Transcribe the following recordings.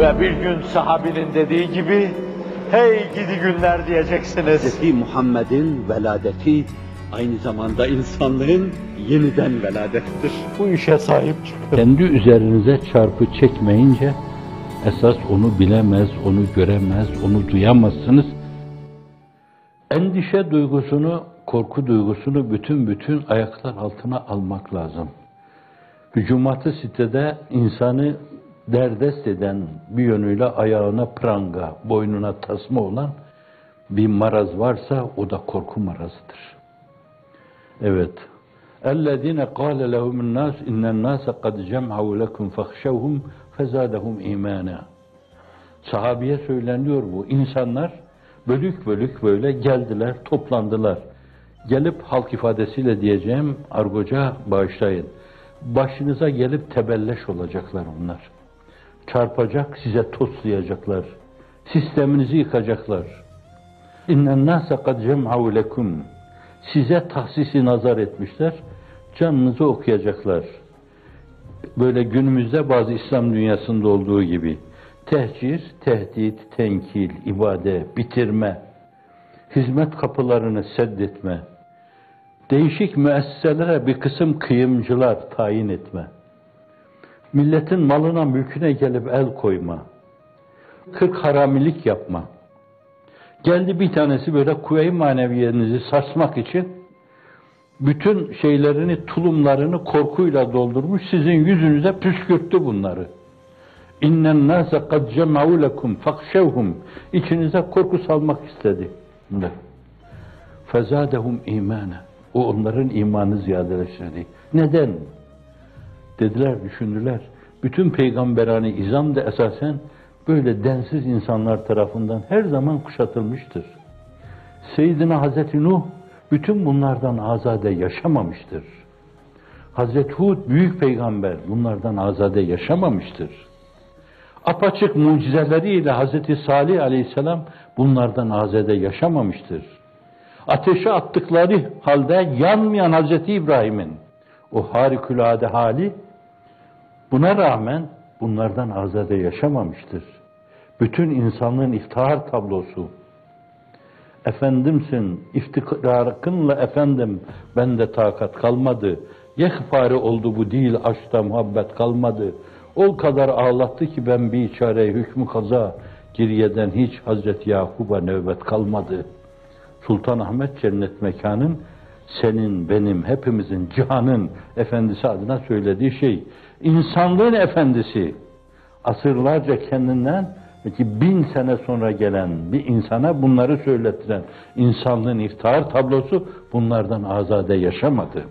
Ve bir gün sahabinin dediği gibi, hey gidi günler diyeceksiniz. Hz. Muhammed'in veladeti aynı zamanda insanlığın yeniden veladettir. Bu işe sahip çıkın. Kendi üzerinize çarpı çekmeyince esas onu bilemez, onu göremez, onu duyamazsınız. Endişe duygusunu, korku duygusunu bütün bütün ayaklar altına almak lazım. Hücumatı sitede insanı derdest eden bir yönüyle ayağına pranga, boynuna tasma olan bir maraz varsa o da korku marazıdır. Evet. اَلَّذ۪ينَ قَالَ لَهُمُ النَّاسِ اِنَّ النَّاسَ قَدْ جَمْعَوْا لَكُمْ فَخْشَوْهُمْ فَزَادَهُمْ اِيمَانًا Sahabiye söyleniyor bu. İnsanlar bölük bölük böyle geldiler, toplandılar. Gelip halk ifadesiyle diyeceğim, argoca bağışlayın. Başınıza gelip tebelleş olacaklar onlar. Çarpacak, size toslayacaklar. Sisteminizi yıkacaklar. İnnen nase kad cem'u lekum. Size tahsisi nazar etmişler. Canınızı okuyacaklar. Böyle günümüzde bazı İslam dünyasında olduğu gibi tehcir, tehdit, tenkil, ibade, bitirme, hizmet kapılarını seddetme, değişik müesseselere bir kısım kıyımcılar tayin etme, milletin malına mülküne gelip el koyma, kırk haramilik yapma. Geldi bir tanesi böyle kuvve-i maneviyenizi sarsmak için bütün şeylerini, tulumlarını korkuyla doldurmuş, sizin yüzünüze püskürttü bunları. İnnen nase kad cem'u lekum fakşevhum. İçinize korku salmak istedi. Fezadehum imana. O onların imanı ziyadeleştirdi. Neden? Dediler, düşündüler. Bütün peygamberani izam da esasen böyle densiz insanlar tarafından her zaman kuşatılmıştır. Seyyidina Hazreti Nuh bütün bunlardan azade yaşamamıştır. Hazreti Hud büyük peygamber bunlardan azade yaşamamıştır. Apaçık mucizeleriyle Hazreti Salih aleyhisselam bunlardan azade yaşamamıştır. Ateşe attıkları halde yanmayan Hazreti İbrahim'in o harikulade hali buna rağmen bunlardan azade yaşamamıştır. Bütün insanlığın iftihar tablosu. Efendimsin, iftikarınla efendim bende takat kalmadı. Yekfari oldu bu değil aşkta muhabbet kalmadı. O kadar ağlattı ki ben bir çare hükmü kaza giriyeden hiç Hazreti Yakub'a nöbet kalmadı. Sultan Ahmet cennet mekanın senin, benim, hepimizin, cihanın efendisi adına söylediği şey. İnsanlığın efendisi asırlarca kendinden Peki bin sene sonra gelen bir insana bunları söylettiren insanlığın iftihar tablosu bunlardan azade yaşamadı.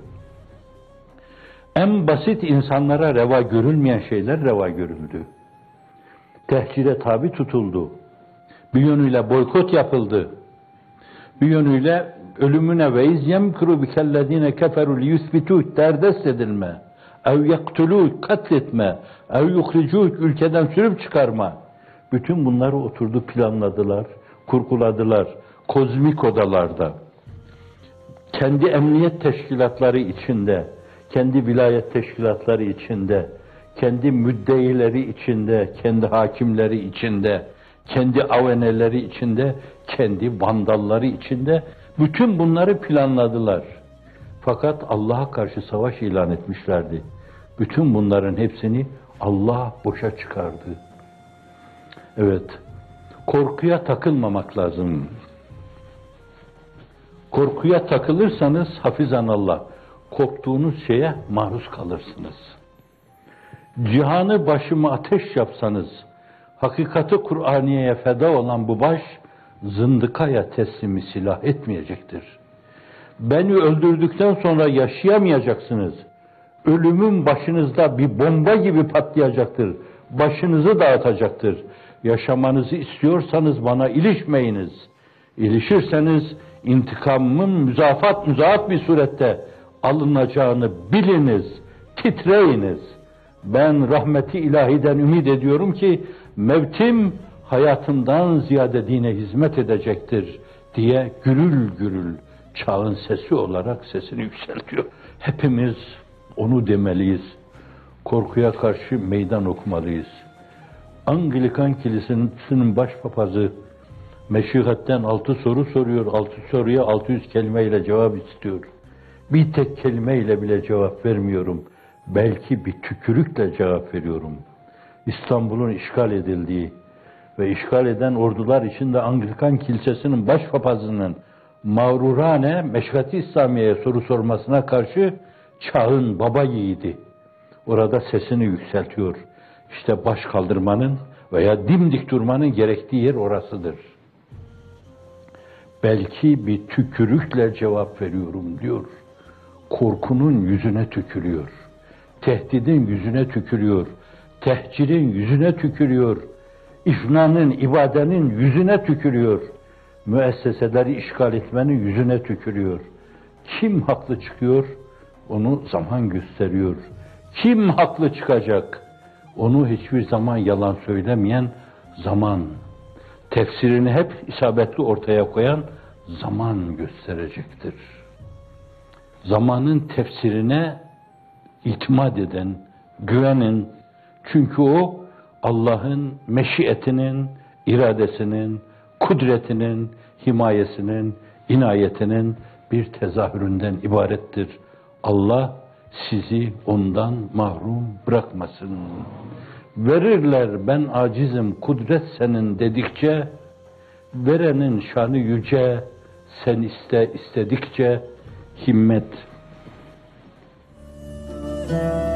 En basit insanlara reva görülmeyen şeyler reva görüldü. Tehcire tabi tutuldu. Bir yönüyle boykot yapıldı. Bir yönüyle ölümüne ve iz yemkuru bikellezine keferu liyusbitu derdest edilme. Ev yaktulu katletme. Ev yuhricu ülkeden sürüp çıkarma. Bütün bunları oturdu planladılar, kurguladılar. Kozmik odalarda. Kendi emniyet teşkilatları içinde, kendi vilayet teşkilatları içinde, kendi müddeileri içinde, kendi hakimleri içinde, kendi aveneleri içinde, kendi vandalları içinde bütün bunları planladılar. Fakat Allah'a karşı savaş ilan etmişlerdi. Bütün bunların hepsini Allah boşa çıkardı. Evet, korkuya takılmamak lazım. Korkuya takılırsanız hafizan Allah, korktuğunuz şeye maruz kalırsınız. Cihanı başıma ateş yapsanız, hakikati Kur'aniye'ye feda olan bu baş, zındıkaya teslimi silah etmeyecektir. Beni öldürdükten sonra yaşayamayacaksınız. Ölümün başınızda bir bomba gibi patlayacaktır. Başınızı dağıtacaktır. Yaşamanızı istiyorsanız bana ilişmeyiniz. İlişirseniz intikamımın müzafat müzaaf bir surette alınacağını biliniz, titreyiniz. Ben rahmeti ilahiden ümit ediyorum ki mevtim hayatımdan ziyade dine hizmet edecektir diye gürül gürül çağın sesi olarak sesini yükseltiyor. Hepimiz onu demeliyiz. Korkuya karşı meydan okumalıyız. Anglikan Kilisesi'nin başpapazı meşihatten altı soru soruyor. Altı soruya 600 kelimeyle cevap istiyor. Bir tek kelimeyle bile cevap vermiyorum. Belki bir tükürükle cevap veriyorum. İstanbul'un işgal edildiği ve işgal eden ordular içinde Anglikan Kilisesi'nin başpapazının mağrurane Meşrati İslamiye'ye soru sormasına karşı çağın baba yiğidi. Orada sesini yükseltiyor. İşte baş kaldırmanın veya dimdik durmanın gerektiği yer orasıdır. Belki bir tükürükle cevap veriyorum diyor. Korkunun yüzüne tükürüyor. Tehdidin yüzüne tükürüyor. Tehcirin yüzüne tükürüyor. İfnanın, ibadenin yüzüne tükürüyor. Müesseseleri işgal etmenin yüzüne tükürüyor. Kim haklı çıkıyor? Onu zaman gösteriyor. Kim haklı çıkacak? Onu hiçbir zaman yalan söylemeyen zaman. Tefsirini hep isabetli ortaya koyan zaman gösterecektir. Zamanın tefsirine itimat eden, güvenin. Çünkü o Allah'ın meşiyetinin, iradesinin, kudretinin, himayesinin, inayetinin bir tezahüründen ibarettir. Allah sizi ondan mahrum bırakmasın. Verirler ben acizim kudret senin dedikçe, verenin şanı yüce, sen iste istedikçe himmet. Müzik